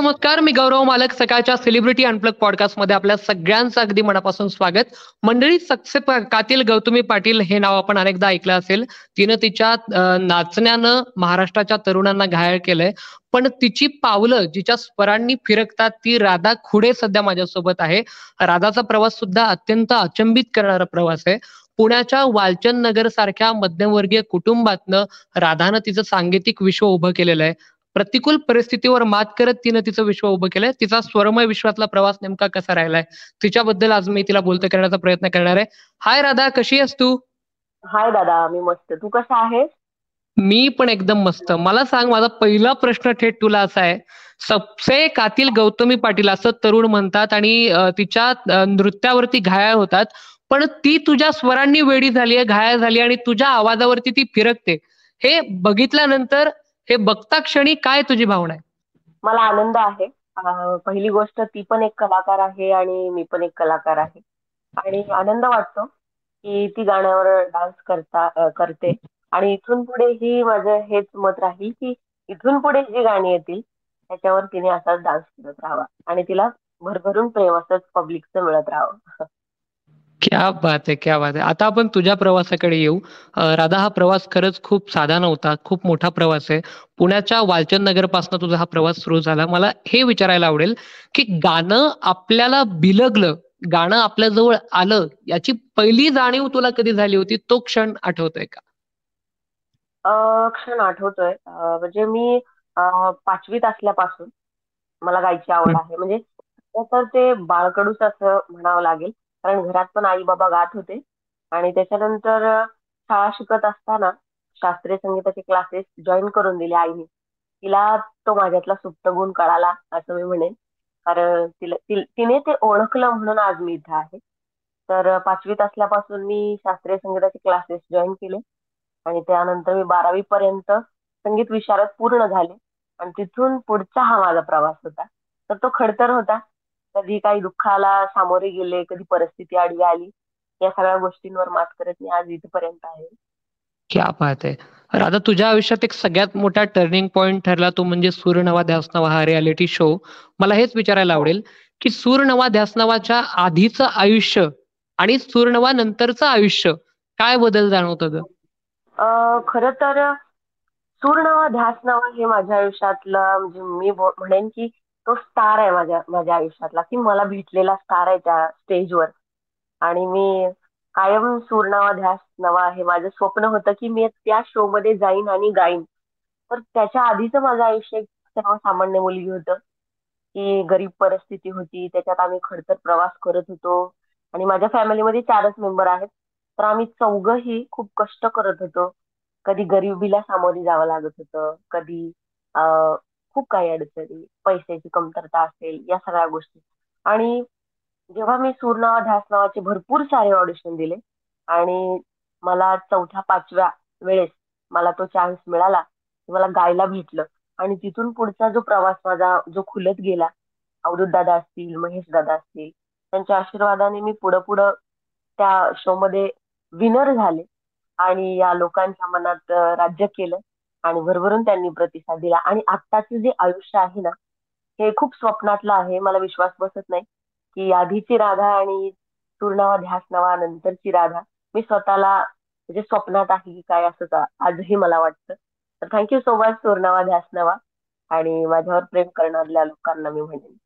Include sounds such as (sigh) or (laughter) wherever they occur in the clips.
नमस्कार मी गौरव मालक सकाळच्या सेलिब्रिटी अनप्लग पॉडकास्टमध्ये आपल्या सगळ्यांचं अगदी मनापासून स्वागत. मंडळी सक्से कातील गौतमी पाटील हे नाव आपण अनेकदा ऐकलं असेल. तिनं तिच्या नाचण्यानं महाराष्ट्राच्या तरुणांना घायल केलंय. पण तिची पावलं जिच्या स्वरांनी फिरकतात ती राधा खुडे सध्या माझ्यासोबत आहे. राधाचा प्रवास सुद्धा अत्यंत अचंबित करणारा प्रवास आहे. पुण्याच्या वालचंद नगर सारख्या मध्यमवर्गीय कुटुंबातनं राधानं तिचं सांगीतिक विश्व उभं केलेलं आहे. प्रतिकूल परिस्थितीवर मात करत तिनं तिचं विश्व उभं केलंय. तिचा स्वरमय विश्वातला प्रवास नेमका कसा राहिलाय? तिच्याबद्दल आज मी तिला बोलतो करण्याचा प्रयत्न करणार आहे. हाय राधा कशी आहेस तू? हाय दादा मी मस्त. तू कसा आहेस? मी पण एकदम मस्त. मला सांग माझा पहिला प्रश्न थेट तुला असा आहे. सबसे कातील गौतमी पाटील असं तरुण म्हणतात आणि तिच्या नृत्यावरती घायाळ होतात. पण ती तुझ्या स्वरांनी वेडी झाली आहे घायाळ झाली आणि तुझ्या आवाजावरती ती फिरकते. हे बघितल्यानंतर हे बघता क्षणी काय तुझी भावना आहे? मला आनंद आहे. पहिली गोष्ट ती पण एक कलाकार आहे आणि मी पण एक कलाकार आहे. आणि आनंद वाटतो की ती गाण्यावर डान्स करता करते. आणि इथून पुढे ही माझं हेच मत राहील की इथून पुढे जी गाणी येतील त्याच्यावर तिने असाच डान्स करत राहावा. आणि तिला भरभरून प्रेम असंच पब्लिकचं मिळत राहावं. (laughs) क्या बात आहे क्या बात आहे आता आपण तुझ्या प्रवासाकडे येऊ. राधा हा प्रवास खरंच खूप साधा नव्हता खूप मोठा प्रवास आहे. पुण्याच्या वालचंद नगरपासून तुझा हा प्रवास सुरू झाला. मला हे विचारायला आवडेल की गाणं आपल्याला बिलगलं गाणं आपल्या जवळ आलं याची पहिली जाणीव तुला कधी झाली होती? तो क्षण आठवतोय का? क्षण आठवतोय. म्हणजे मी पाचवीत असल्यापासून मला गायची आवड आहे. म्हणजे तर ते बाळकडूच असं म्हणावं लागेल. कारण घरात पण आई बाबा गात होते. आणि त्याच्यानंतर शाळा शिकत असताना शास्त्रीय संगीताचे क्लासेस जॉईन करून दिले आईने. तिला तो माझ्यातला सुप्त गुण कळाला असं मी म्हणेन. कारण तिला तिने ते ओळखलं म्हणून आज मी इथं आहे. तर पाचवीत असल्यापासून मी शास्त्रीय संगीताचे क्लासेस जॉईन केले. आणि त्यानंतर मी बारावी पर्यंत संगीत विशारद पूर्ण झाले. आणि तिथून पुढचा हा माझा प्रवास होता. तर तो खडतर होता. कधी काही दुःखाला सामोरे गेले कधी परिस्थिती आडवी आली या सगळ्या गोष्टींवर मात करत मी आज इथपर्यंत आहे. क्या बात आहे. राधा तुझ्या आयुष्यात एक सगळ्यात मोठा टर्निंग पॉइंट ठरला तो म्हणजे सूर नवा ध्यास नवा हा रियालिटी शो मला हेच विचारायला आवडेल की सूर नवा ध्यास नवाच्या आधीचं आयुष्य आणि सूर नवा नंतरचं आयुष्य काय बदल जाणवत ग? खर तर सूर नवा ध्यास नवा हे माझ्या आयुष्यातलं म्हणजे मी म्हणेन की तो स्टार आहे माझ्या माझ्या आयुष्यातला. की मला भेटलेला स्टार आहे त्या स्टेजवर आणि मी कायम सूर्णावा ध्यास नवा हे माझं स्वप्न होतं की मी त्या शो मध्ये जाईन आणि गाईन. तर त्याच्या आधीच माझं आयुष्य एक सर्वसामान्य मुलगी होतं. की गरीब परिस्थिती होती. त्याच्यात आम्ही खडतर प्रवास करत होतो. आणि माझ्या फॅमिलीमध्ये चारच मेंबर आहेत. तर आम्ही चौघही खूप कष्ट करत होतो. कधी गरिबीला सामोरी जावं लागत होतं. कधी खूप काही अडचणी पैशाची कमतरता असेल या सगळ्या गोष्टी. आणि जेव्हा मी सूरनावा ध्यास नावाचे भरपूर सारे ऑडिशन दिले आणि मला चौथ्या पाचव्या वेळेस मला तो चान्स मिळाला मला गायला भेटलं आणि तिथून पुढचा जो प्रवास माझा जो खुलत गेला अवधूत दादा असतील महेश दादा असतील त्यांच्या आशीर्वादाने मी पुढं पुढं त्या शो मध्ये विनर झाले आणि या लोकांच्या मनात राज्य केलं. आणि भरभरून त्यांनी प्रतिसाद दिला. आणि आत्ताचे जे आयुष्य आहे ना हे खूप स्वप्नातलं आहे. मला विश्वास बसत नाही की आधीची राधा आणि तुर्णावा ध्यास नवा नंतरची राधा मी स्वतःला म्हणजे स्वप्नात आहे की काय असं आजही मला वाटतं. तर थँक्यू सो मच तुर्णावा ध्यास नवा. आणि माझ्यावर प्रेम करणाऱ्या लोकांना मी म्हणेन.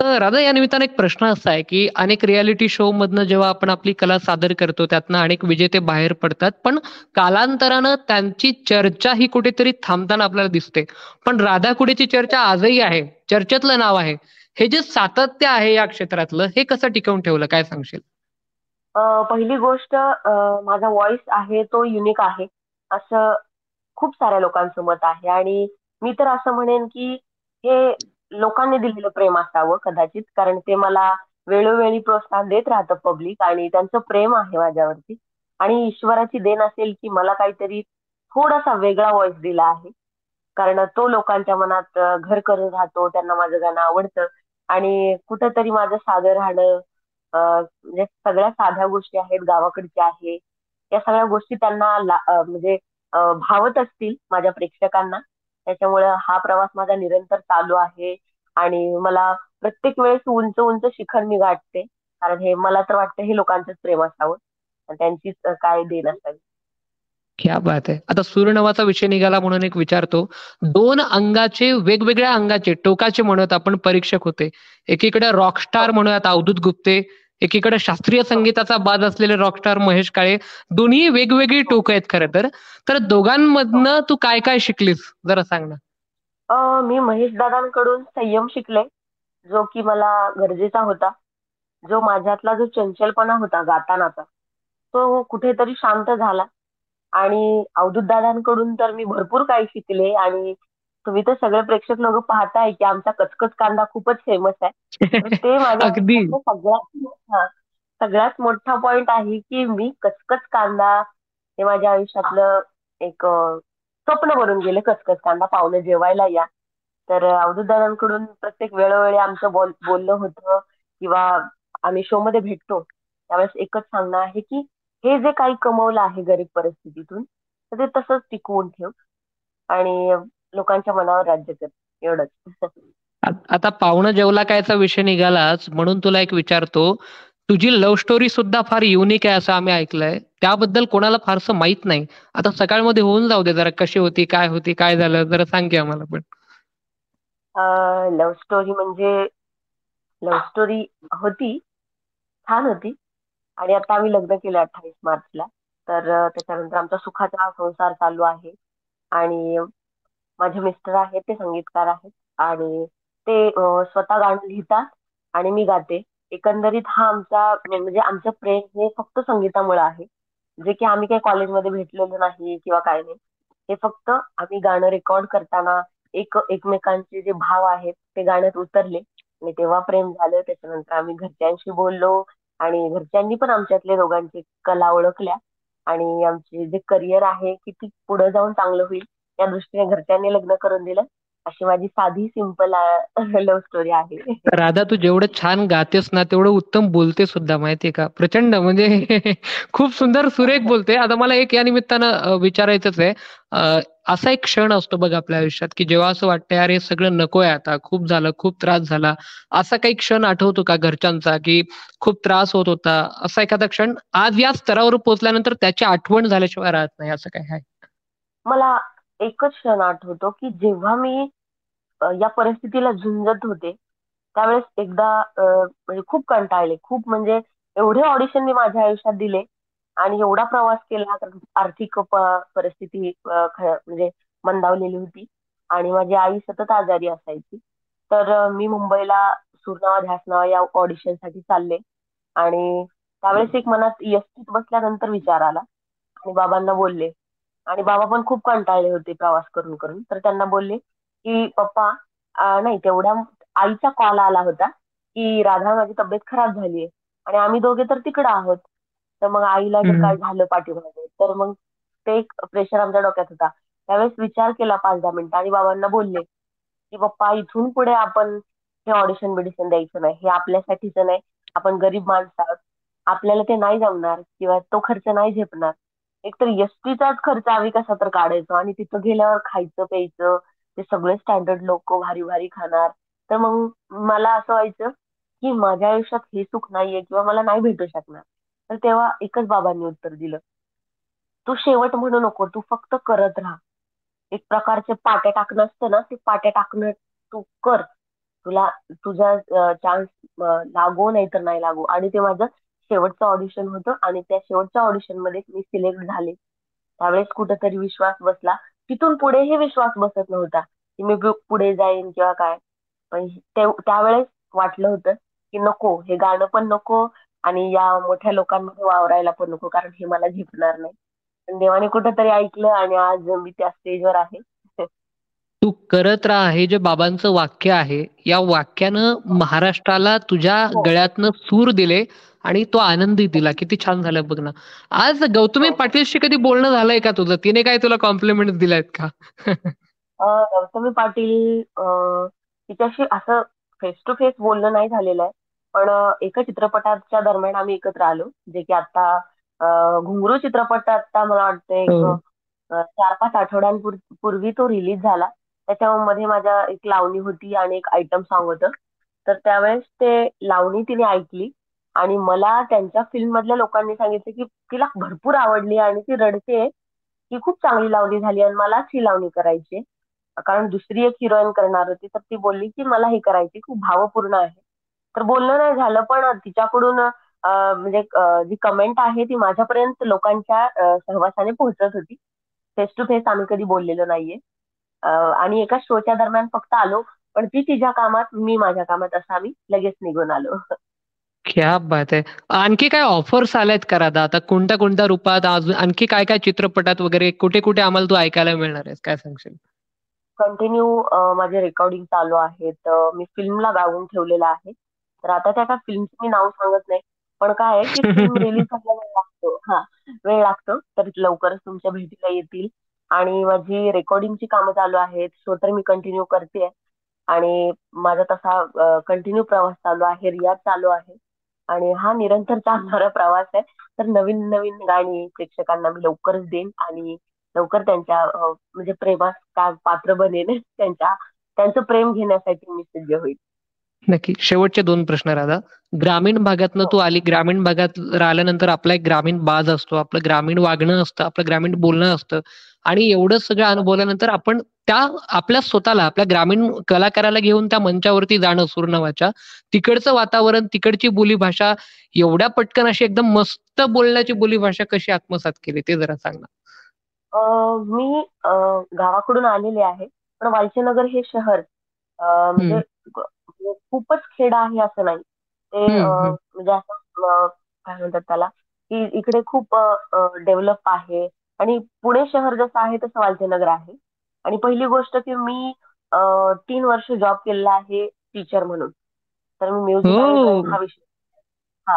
राधा या निमित्ताने एक प्रश्न असा आहे की अनेक रियालिटी शो मधनं जेव्हा आपण आपली कला सादर करतो त्यातनं अनेक विजेते बाहेर पडतात. पण कालांतरानं त्यांची चर्चा ही कुठेतरी थांबताना आपल्याला दिसते. पण राधा कुडेची चर्चा आजही आहे चर्चेतलं नाव आहे. हे जे सातत्य आहे या क्षेत्रातलं हे कसं टिकवून ठेवलं काय सांगशील? पहिली गोष्ट माझा व्हॉइस आहे तो युनिक आहे. असं खूप साऱ्या लोकांचं मत आहे. आणि मी तर असं म्हणेन की हे लोकांनी दिलेलं प्रेम असावं कदाचित कारण ते मला वेळोवेळी प्रोत्साहन देत राहतं पब्लिक आणि त्यांचं प्रेम आहे माझ्यावरती. आणि ईश्वराची देण असेल की मला काहीतरी थोडासा वेगळा व्हॉइस दिला आहे. कारण तो लोकांच्या मनात घर करून राहतो त्यांना माझं गाणं आवडतं. आणि कुठंतरी माझं साधं राहणं म्हणजे सगळ्या साध्या गोष्टी आहेत गावाकडच्या आहे. या सगळ्या गोष्टी त्यांना म्हणजे भावत असतील माझ्या प्रेक्षकांना. त्याच्यामुळे हा प्रवास माझा निरंतर चालू आहे. आणि मला प्रत्येक वेळेस उंच उंच शिखर मी गाठते. कारण हे मला तर वाटतं हे लोकांचंच प्रेम असावं आणि त्यांचीच काय देण असावी. क्या बात आहे. आता सूर्यनवाचा विषय निघाला म्हणून एक विचारतो. दोन अंगाचे वेगवेगळ्या अंगाचे टोकाचे म्हणत आपण परीक्षक होते. एकीकडे रॉकस्टार म्हणूयात अवधूत गुप्ते. एकीकडे शास्त्रीय संगीताचा बाज असलेले रॉकस्टार महेश काळे दोन्ही वेगवेगळी टोक आहेत खरं तर. तर दोघांमधनं तू काय काय शिकलीस? जरा सांग ना. मी महेश दादांकडून संयम शिकले जो की मला गरजेचा होता. जो माझ्यातला जो चंचलपणा होता गातानाचा तो कुठेतरी शांत झाला. आणि अवधूत दादांकडून तर मी भरपूर काही शिकले आणि तुम्ही तर सगळे प्रेक्षक लोक पाहताय की आमचा कचकच कांदा खूपच फेमस आहे. ते (laughs) माझ्या सगळ्यात सगळ्यात मोठा पॉइंट आहे की मी कचकच कांदा हे माझ्या आयुष्यातलं एक स्वप्न बनून गेले कचकच कांदा पाहुणे जेवायला या. तर अवधूत दादांकडून प्रत्येक वेळोवेळी आमचं बोल बोलणं होतं किंवा आम्ही शो मध्ये भेटतो. त्यावेळेस एकच सांगणं आहे की हे जे काही कमवलं आहे गरीब परिस्थितीतून तर ते तसंच टिकवून ठेव. आणि लोकांच्या मनावर राज्य कर एवढंच. आता पाहुणं जेवला कायचा विषय निघालाच म्हणून तुला एक विचारतो तुझी लव्ह स्टोरी सुद्धा फार युनिक आहे असं आम्ही ऐकलंय. त्याबद्दल कोणाला फारसं माहीत नाही. आता सकाळमध्ये होऊन जाऊ दे जरा कशी होती काय होती काय झालं जरा सांग की आम्हाला पण. लव्ह स्टोरी म्हणजे लव्ह स्टोरी होती छान होती. आणि आता आम्ही लग्न केलं अठ्ठावीस मार्चला. तर त्याच्यानंतर आमचा सुखाचा संसार चालू आहे. आणि माझे मिस्टर आहेत ते संगीतकार आहेत आणि ते स्वतः गाणं लिहितात आणि मी गाते. एकंदरीत हा आमचा म्हणजे आमचं प्रेम हे फक्त संगीतामुळे आहे. जे की आम्ही काही कॉलेजमध्ये भेटलेलो नाही किंवा काय नाही. हे फक्त आम्ही गाणं रेकॉर्ड करताना एक एकमेकांचे जे भाव आहेत ते गाण्यात उतरले. आणि तेव्हा प्रेम झालं त्याच्यानंतर आम्ही घरच्यांशी बोललो आणि घरच्यांनी पण आमच्यातले दोघांची कला ओळखल्या. आणि आमचे जे करिअर आहे की ती पुढे जाऊन चांगलं होईल या दृष्टीने घरच्यांनी लग्न करून दिलं. अशी माझी साधी सिंपल लव्ह स्टोरी आहे. राधा तू जेवढं छान गातेस ना तेवढं उत्तम बोलते सुद्धा माहितीये का? प्रचंड म्हणजे (laughs) खूप सुंदर सुरेख बोलते आता मला एक या निमित्तानं विचारायचंच आहे. असा एक क्षण असतो बघ आपल्या आयुष्यात की जेव्हा असं वाटतं यार हे सगळं नकोय आता खूप झालं खूप त्रास झाला. असा काही क्षण आठवतो का घरच्यांचा की खूप त्रास होत होता? असा एखादा क्षण आज या स्तरावर पोहोचल्यानंतर त्याची आठवण झाल्याशिवाय राहत नाही असं काय आहे? मला एकच क्षण आठवतो की जेव्हा मी या परिस्थितीला झुंजत होते त्यावेळेस एकदा म्हणजे खूप कंटाळले. खूप म्हणजे एवढे ऑडिशन मी माझ्या आयुष्यात दिले आणि एवढा प्रवास केला आर्थिक परिस्थिती म्हणजे मंदावलेली होती आणि माझी आई सतत आजारी असायची. तर मी मुंबईला सुरनावा ध्यासनावा या ऑडिशनसाठी चालले आणि त्यावेळेस एक मनात यस्तीत बसल्यानंतर विचार आला आणि बाबांना बोलले आणि बाबा पण खूप कंटाळले होते प्रवास करून करून. तर त्यांना बोलले की पप्पा नाही तेवढ्या आईचा कॉल आला होता की राधा माझी तब्येत खराब झालीये आणि आम्ही दोघे तर तिकडे आहोत. तर मग आईला जर काय झालं पाठीमागे तर मग ते एक प्रेशर आमच्या डोक्यात होता. त्यावेळेस विचार केला पाच दहा मिनिटं आणि बाबांना बोलले की पप्पा इथून पुढे आपण हे ऑडिशन बिडिशन द्यायचं नाही. हे आपल्यासाठीच नाही. आपण गरीब माणसं आहोत. आपल्याला ते नाही जमणार किंवा तो खर्च नाही झेपणार. एकतर एसटीचाच खर्च आम्ही कसा तर काढायचो आणि तिथं गेल्यावर खायचं प्यायचं ते सगळे स्टँडर्ड लोक भारी भारी खाणार. तर मग मला असं व्हायचं की माझ्या आयुष्यात हे सुख नाहीये किंवा मला नाही भेटू शकणार. तर तेव्हा एकच बाबांनी उत्तर दिलं. तू शेवट म्हणू नको तू फक्त करत राहा. एक प्रकारचे पाट्या टाकणं असतं ना ते पाट्या टाकणं तू कर. तुला तुझा चान्स लागो नाही तर नाही लागो. आणि ते माझं शेवटचं ऑडिशन होतं आणि त्या शेवटच्या ऑडिशनमध्ये मी सिलेक्ट झाले. त्यावेळेस कुठेतरी विश्वास बसला. तिथून पुढे हे विश्वास बसत नव्हता की मी पुढे जाईन किंवा काय. पण त्यावेळेस वाटलं होतं की नको हे गाणं पण नको आणि या मोठ्या लोकांमध्ये वावरायला पण नको कारण हे मला झेपणार नाही. पण देवाने कुठंतरी ऐकलं आणि आज मी त्या स्टेजवर आहे. तू करत राहा हे जे बाबांचं वाक्य आहे या वाक्यानं महाराष्ट्राला तुझ्या हो. गळ्यातनं सूर दिले. आणि तो आनंदी दिला. किती छान झालं बघ ना. आज गौतमी हो. पाटीलशी कधी बोलणं झालंय का तुझं? तिने काय तुला कॉम्प्लिमेंट दिलायत का? (laughs) गौतमी पाटील तिच्याशी असं फेस टू फेस बोलणं नाही झालेलं आहे. पण एका चित्रपटाच्या दरम्यान आम्ही एकत्र आलो. जे की आता घुंगरू चित्रपट आता मला वाटतं एक हो. चार पाच आठवड्यांपूर्वी तो रिलीज झाला. त्याच्यामध्ये माझ्या एक लावणी होती आणि एक आयटम सॉन्ग होतं. तर त्यावेळेस ते लावणी तिने ऐकली. आणि मला त्यांच्या फिल्म मधल्या लोकांनी सांगितलं की तिला भरपूर आवडली आणि ती रडते. ही खूप चांगली लावणी झाली आणि मलाच ही लावणी करायची. कारण दुसरी एक हिरोईन करणार होती तर ती बोलली की मला ही करायची खूप भावपूर्ण आहे. तर बोलणं नाही झालं पण तिच्याकडून म्हणजे जी कमेंट आहे ती माझ्यापर्यंत लोकांच्या सहवासाने पोहोचत होती. फेस टू फेस आम्ही कधी बोललेलो नाहीये. आणि एका शोच्या दरम्यान फक्त आलो पण ती तिच्या कामात मी माझ्या कामात असं आम्ही लगेच निघून आलो. (laughs) क्या बात आहे आणखी काय ऑफर्स आल्यात का राधा आता कोणत्या कोणत्या रूपात अजून आणखी काय काय चित्रपटात वगैरे कुठे कुठे आम्हाला तू ऐकायला मिळणार आहेस? काय सांगशील? कंटिन्यू माझे रेकॉर्डिंग चालू आहेत. मी फिल्मला गावून ठेवलेलं आहे. तर आता त्या काय फिल्मचं मी नाव सांगत नाही. पण काय आहे की फिल्म रिलीज (laughs) व्हायला वेळ लागतो. हा वेळ लागतो. तर लवकरच तुमच्या भेटीला येतील. आणि माझी रेकॉर्डिंगची कामं चालू आहेत. शो तर मी कंटिन्यू करते आणि माझा तसा कंटिन्यू प्रवास चालू आहे. रियाज चालू आहे. आणि हा निरंतर चालणारा प्रवास आहे. तर नवीन नवीन गाणी प्रेक्षकांना मी लवकरच देईन आणि लवकर त्यांच्या म्हणजे प्रेमास का पात्र बनेन त्यांच्या त्यांचं प्रेम घेण्यासाठी मी सिद्ध होईल नक्की. शेवटचे दोन प्रश्न राधा. ग्रामीण भागातनं तू आली ग्रामीण भागात राहिल्यानंतर आपला एक ग्रामीण बाज असतो. आपलं ग्रामीण वागणं असतं आपलं ग्रामीण बोलणं असतं. आणि एवढं सगळं अनुभवल्यानंतर आपण त्या आपल्या स्वतःला आपल्या ग्रामीण कलाकाराला घेऊन त्या मंचावरती जाणं सुरनवाच्या. तिकडचं वातावरण तिकडची बोलीभाषा एवढ्या पटकन अशी एकदम मस्त बोलण्याची बोलीभाषा कशी आत्मसात केली ते जरा सांग ना. मी गावाकडून आलेले आहे पण वालचेनगर हे शहर म्हणजे म्हणजे खूपच खेड आहे असं नाही. ते म्हणजे असं काय म्हणतात त्याला की इकडे खूप डेव्हलप आहे. आणि पुणे शहर जसं आहे तसं वालचेनगर आहे. आणि पहिली गोष्ट की मी तीन वर्ष जॉब केलेला आहे टीचर म्हणून. तर मी म्युझिक हा. विषय हा.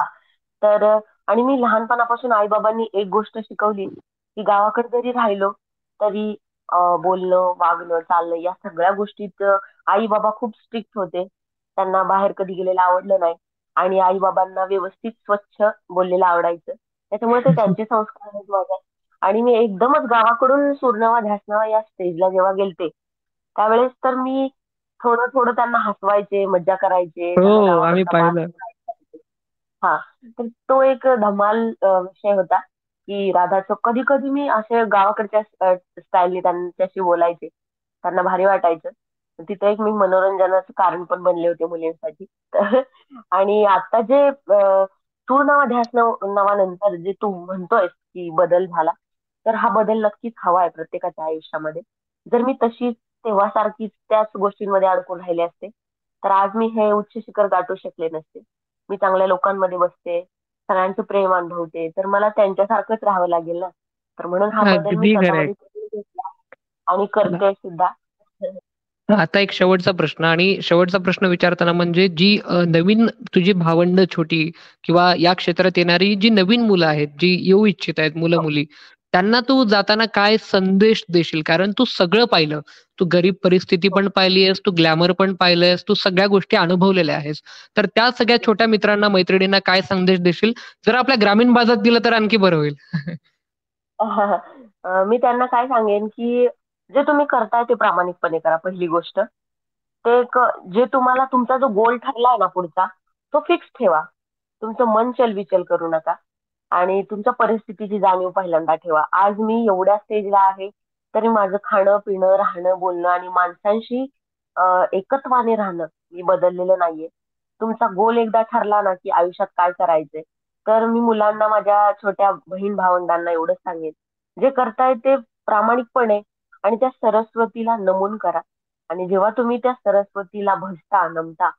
तर आणि मी लहानपणापासून आई बाबांनी एक गोष्ट शिकवली की गावाकडे जरी राहिलो तरी बोलणं वागणं चालणं या सगळ्या गोष्टीत आई बाबा खूप स्ट्रिक्ट होते. त्यांना बाहेर कधी गेलेलं आवडलं नाही. आणि आई बाबांना व्यवस्थित स्वच्छ बोललेलं आवडायचं. त्याच्यामुळे ते त्यांचे (laughs) संस्कार आहेत माझ्या आणि मी एकदमच गावाकडून सुरनावा ध्यासनावा या स्टेजला जेव्हा गेलते त्यावेळेस तर मी थोडं थोडं त्यांना हसवायचे मज्जा करायचे हो, हा तर तो एक धमाल विषय होता की राधाचं कधी कधी मी असे गावाकडच्या स्टाईलने त्यांच्याशी बोलायचे त्यांना भारी वाटायचं. तिथे एक मी मनोरंजनाचं कारण पण बनले होते मुलींसाठी. आणि आता जे तू नावा ध्यास नावानंतर जे तू म्हणतोयस की बदल झाला तर हा बदल नक्कीच हवा आहे प्रत्येकाच्या आयुष्यामध्ये. जर मी तशीच तेव्हा सारखीच त्याच गोष्टींमध्ये अडकून राहिले असते तर आज मी हे उच्च शिखर गाठू शकले नसते. मी चांगल्या लोकांमध्ये बसते सगळ्यांचं प्रेम अनुभवते तर मला त्यांच्यासारखंच राहावं लागेल ना? तर म्हणून हा बदल मी आणि करते सुद्धा. आता एक शेवटचा प्रश्न आणि शेवटचा प्रश्न विचारताना म्हणजे जी नवीन तुझी भावंड छोटी किंवा या क्षेत्रात येणारी जी नवीन मुलं आहेत जी येऊ इच्छित आहेत मुलं मुली त्यांना तू जाताना काय संदेश देशील? कारण तू सगळं पाहिलं. तू गरीब परिस्थिती पण पाहिली आहेस तू ग्लॅमर पण पाहिलंयस तू सगळ्या गोष्टी अनुभवलेल्या आहेस. तर त्या सगळ्या छोट्या मित्रांना मैत्रिणींना काय संदेश देशील? जर आपल्या ग्रामीण भागात दिलं तर आणखी बरं होईल. (laughs) मी त्यांना काय सांगेन की जे तुम्ही करताय ते प्रामाणिकपणे करा पहिली गोष्ट. ते जे तुम्हाला तुमचा जो गोल ठरलाय ना पुढचा तो फिक्स ठेवा. तुमचं मन चलविचल करू नका. आणि तुमच्या परिस्थितीची जाणीव पहिल्यांदा ठेवा. आज मी एवढ्या स्टेजला आहे तरी माझं खाणं पिणं राहणं बोलणं आणि माणसांशी एकत्वाने राहणं मी बदललेलं नाहीये. तुमचा गोल एकदा ठरला ना की आयुष्यात काय करायचंय तर मी मुलांना माझ्या छोट्या बहीण भावंडांना एवढंच सांगेन. जे करताय ते प्रामाणिकपणे आणि त्या सरस्वतीला नमून करा. आणि जेव्हा तुम्ही त्या सरस्वतीला भजता नमता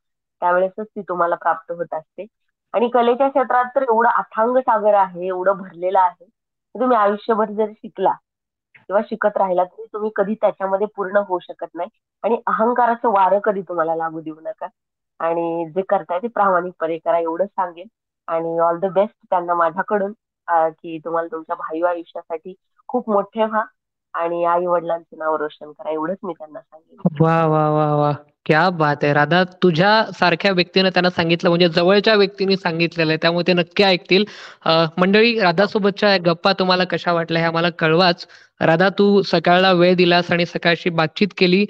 त्यावेळेसच ती तुम्हाला प्राप्त होत असते. आणि कलेच्या क्षेत्रात तर एवढं अथांग सागर आहे एवढं भरलेलं आहे. तुम्ही आयुष्यभर जर शिकला किंवा शिकत राहिला तरी तुम्ही कधी त्याच्यामध्ये पूर्ण होऊ शकत नाही. आणि अहंकाराचं वारं कधी तुम्हाला लागू देऊ नका. आणि जे करताय ते प्रामाणिकपणे करा एवढंच सांगेन. आणि ऑल द बेस्ट त्यांना माझ्याकडून की तुम्हाला तुमच्या भाई आयुष्यासाठी खूप मोठे व्हा आणि आई वडिलांचं नाव रोशन करा एवढंच मी त्यांना सांगितलं वा वा वा वा. क्या बात आहे. राधा तुझ्या सारख्या व्यक्तीने त्यांना सांगितलं म्हणजे जवळच्या व्यक्तीने सांगितलेलं आहे त्यामुळे ते नक्की ऐकतील. मंडळी राधासोबतच्या गप्पा तुम्हाला कशा वाटल्या हे आम्हाला कळवाच. राधा तू सकाळला वेळ दिलास आणि सकाळशी बातचीत केली.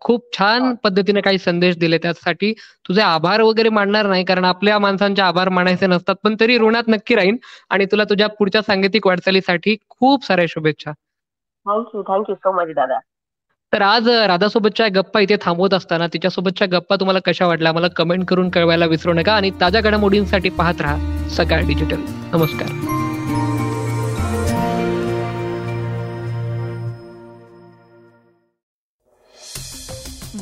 खूप छान पद्धतीने काही संदेश दिले त्यासाठी. तुझे आभार वगैरे मानणार नाही कारण आपल्या माणसांचे आभार मानायचे नसतात पण तरी ऋणात नक्की राहीन. आणि तुला तुझ्या पुढच्या सांगीतिक वाटचालीसाठी खूप साऱ्या शुभेच्छा. थँक्यू थँक्यू सो मच दादा. तर आज राधासोबतच्या गप्पा इथे थांबवत असताना तिच्यासोबतच्या गप्पा तुम्हाला कशा वाटल्या मला कमेंट करून कळवायला विसरू नका आणि ताज्या घडामोडींसाठी पाहत राहा सकाळ डिजिटल नमस्कार.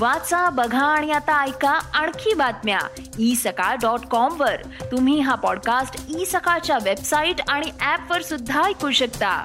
वाचा बघा आणि आता ऐका आणखी बातम्या. ई सकाळ डॉट कॉम वर. तुम्ही हा पॉडकास्ट ई सकाळच्या वेबसाईट आणि ऍप वर सुद्धा ऐकू शकता.